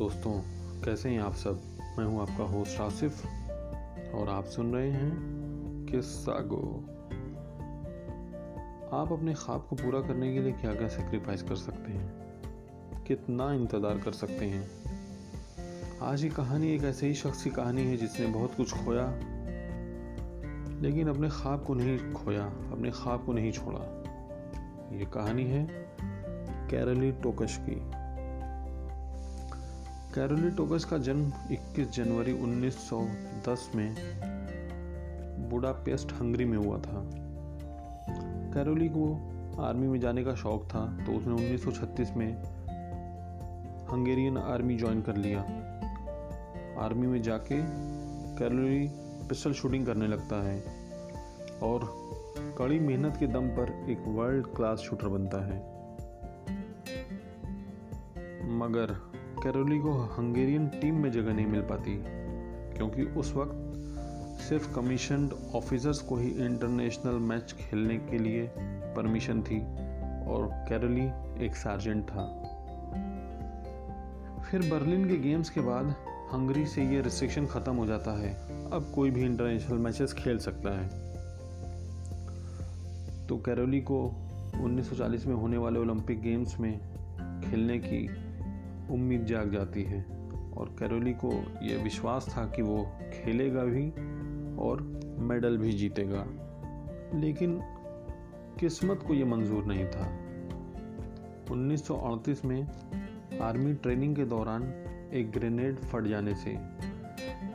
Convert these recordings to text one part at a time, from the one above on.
दोस्तों, कैसे हैं आप सब? मैं हूँ आपका होस्ट आसिफ, और आप सुन रहे हैं किस्सा गो। आप अपने ख्वाब को पूरा करने के लिए क्या क्या सेक्रीफाइस कर सकते हैं? कितना इंतज़ार कर सकते हैं? आज की कहानी एक ऐसे ही शख्स की कहानी है जिसने बहुत कुछ खोया, लेकिन अपने ख्वाब को नहीं खोया, अपने ख्वाब को नहीं छोड़ा। ये कहानी है कैरली टोकश की। कैरोली टोकस का जन्म 21 जनवरी 1910 में बुडापेस्ट, हंगरी में हुआ था। कैरोली को आर्मी में जाने का शौक था तो उसने 1936 में हंगेरियन आर्मी ज्वाइन कर लिया। आर्मी में जाके कैरोली पिस्टल शूटिंग करने लगता है और कड़ी मेहनत के दम पर एक वर्ल्ड क्लास शूटर बनता है। मगर कैरोली को हंगेरियन टीम में जगह नहीं मिल पाती, क्योंकि उस वक्त सिर्फ़ कमीशनड ऑफिसर्स को ही इंटरनेशनल मैच खेलने के लिए परमिशन थी और कैरोली एक सार्जेंट था। फिर बर्लिन के गेम्स के बाद हंगरी से ये रिस्ट्रिक्शन ख़त्म हो जाता है। अब कोई भी इंटरनेशनल मैचेस खेल सकता है। तो कैरोली को 1940 में होने वाले ओलंपिक गेम्स में खेलने की उम्मीद जाग जाती है। और कैरोली को यह विश्वास था कि वो खेलेगा भी और मेडल भी जीतेगा। लेकिन किस्मत को यह मंजूर नहीं था। 1938 में आर्मी ट्रेनिंग के दौरान एक ग्रेनेड फट जाने से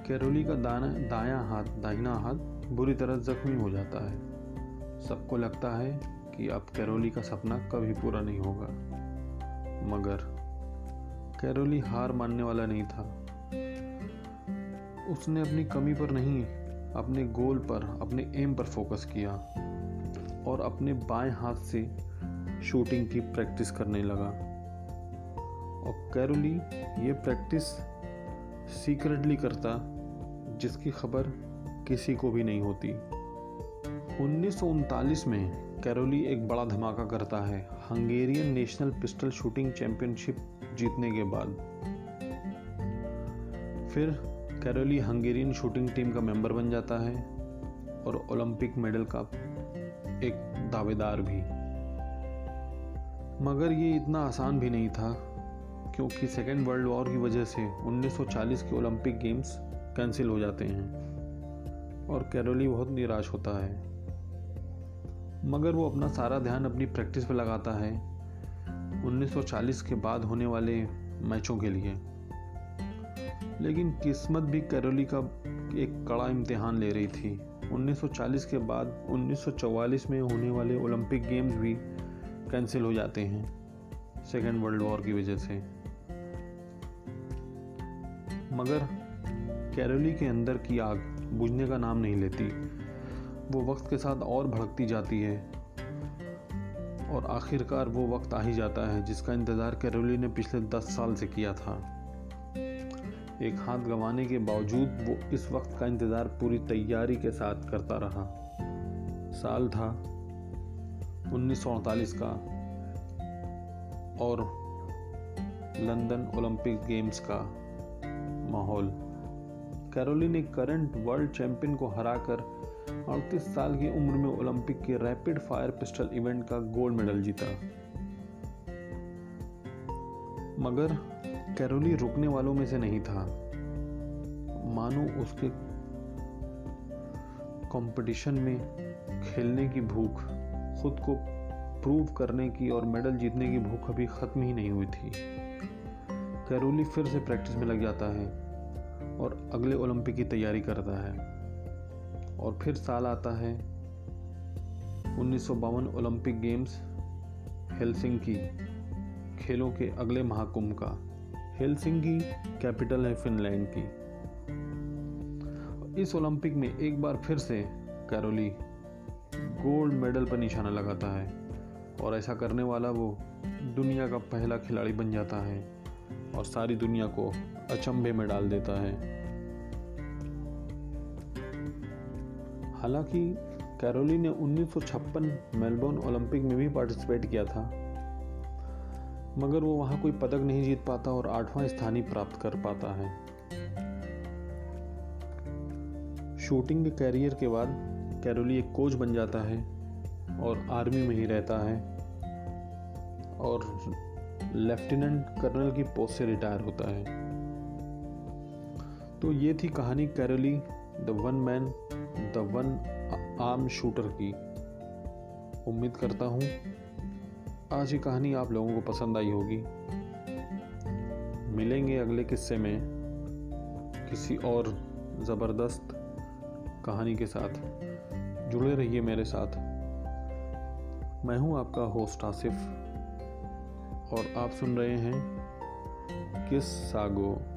कैरोली का दाना, दायां हाथ, दाहिना हाथ बुरी तरह जख्मी हो जाता है। सबको लगता है कि अब कैरोली का सपना कभी पूरा नहीं होगा। मगर कैरोली हार मानने वाला नहीं था। उसने अपनी कमी पर नहीं, अपने गोल पर, अपने एम पर फोकस किया और अपने बाएँ हाथ से शूटिंग की प्रैक्टिस करने लगा। और कैरोली ये प्रैक्टिस सीक्रेटली करता, जिसकी खबर किसी को भी नहीं होती। उन्नीस सौ उनतालीस में कैरोली एक बड़ा धमाका करता है। Hungarian national pistol shooting championship जीतने के बाद। फिर कैरोली हंगेरियन शूटिंग टीम का मेंबर बन जाता है और ओलंपिक मेडल का एक दावेदार भी। मगर ये इतना आसान भी नहीं था, क्योंकि सेकेंड वर्ल्ड वॉर की वजह से 1940 के ओलंपिक गेम्स कैंसिल हो जाते हैं और कैरोली बहुत निराश होता है। मगर वो अपना सारा ध्यान अपनी प्रैक्टिस पर लगाता है। 1940 के बाद होने वाले मैचों के लिए। लेकिन किस्मत भी कैरोली का एक कड़ा इम्तिहान ले रही थी। 1940 के बाद 1944 में होने वाले ओलंपिक गेम्स भी कैंसिल हो जाते हैं, सेकेंड वर्ल्ड वॉर की वजह से। मगर कैरोली के अंदर की आग बुझने का नाम नहीं लेती। वो वक्त के साथ और भड़कती जाती है। और आखिरकार वो वक्त आ ही जाता है, जिसका इंतज़ार कैरोली ने पिछले दस साल से किया था। एक हाथ गंवाने के बावजूद वो इस वक्त का इंतज़ार पूरी तैयारी के साथ करता रहा। साल था, उन्नीस सौ अड़तालीस का, और लंदन ओलंपिक गेम्स का माहौल। कैरोली ने करंट वर्ल्ड चैंपियन को हराकर अड़तीस साल की उम्र में ओलंपिक के रैपिड फायर पिस्टल इवेंट का गोल्ड मेडल जीता? मगर कैरोली रुकने वालों में से नहीं था। मानो उसके कंपटीशन में खेलने की भूख, खुद को प्रूव करने की और मेडल जीतने की भूख अभी ख़त्म ही नहीं हुई थी। कैरोली फिर से प्रैक्टिस में लग जाता है और अगले ओलंपिक की तैयारी करता है। और फिर साल आता है उन्नीस सौ बावन ओलंपिक गेम्स हेलसिंकी खेलों के अगले महाकुंभ का। हेलसिंकी कैपिटल है फिनलैंड की। इस ओलंपिक में एक बार फिर से कैरोली गोल्ड मेडल पर निशाना लगाता है और ऐसा करने वाला वो दुनिया का पहला खिलाड़ी बन जाता है और सारी दुनिया को अचंभे में डाल देता है। हालाँकि कैरोली ने 1956 मेलबोर्न ओलंपिक में भी पार्टिसिपेट किया था। मगर वो वहाँ कोई पदक नहीं जीत पाता और आठवां स्थान ही प्राप्त कर पाता है। शूटिंग के कैरियर के बाद, कैरोली एक कोच बन जाता है और आर्मी में ही रहता है और लेफ्टिनेंट कर्नल की पोस्ट से रिटायर होता है। तो ये थी कहानी Karoly the one man the one arm shooter की उम्मीद करता हूँ आज की कहानी आप लोगों को पसंद आई होगी। मिलेंगे अगले किस्से में किसी और ज़बरदस्त कहानी के साथ। जुड़े रहिए मेरे साथ। मैं हूँ आपका होस्ट आसिफ और आप सुन रहे हैं किस सागो।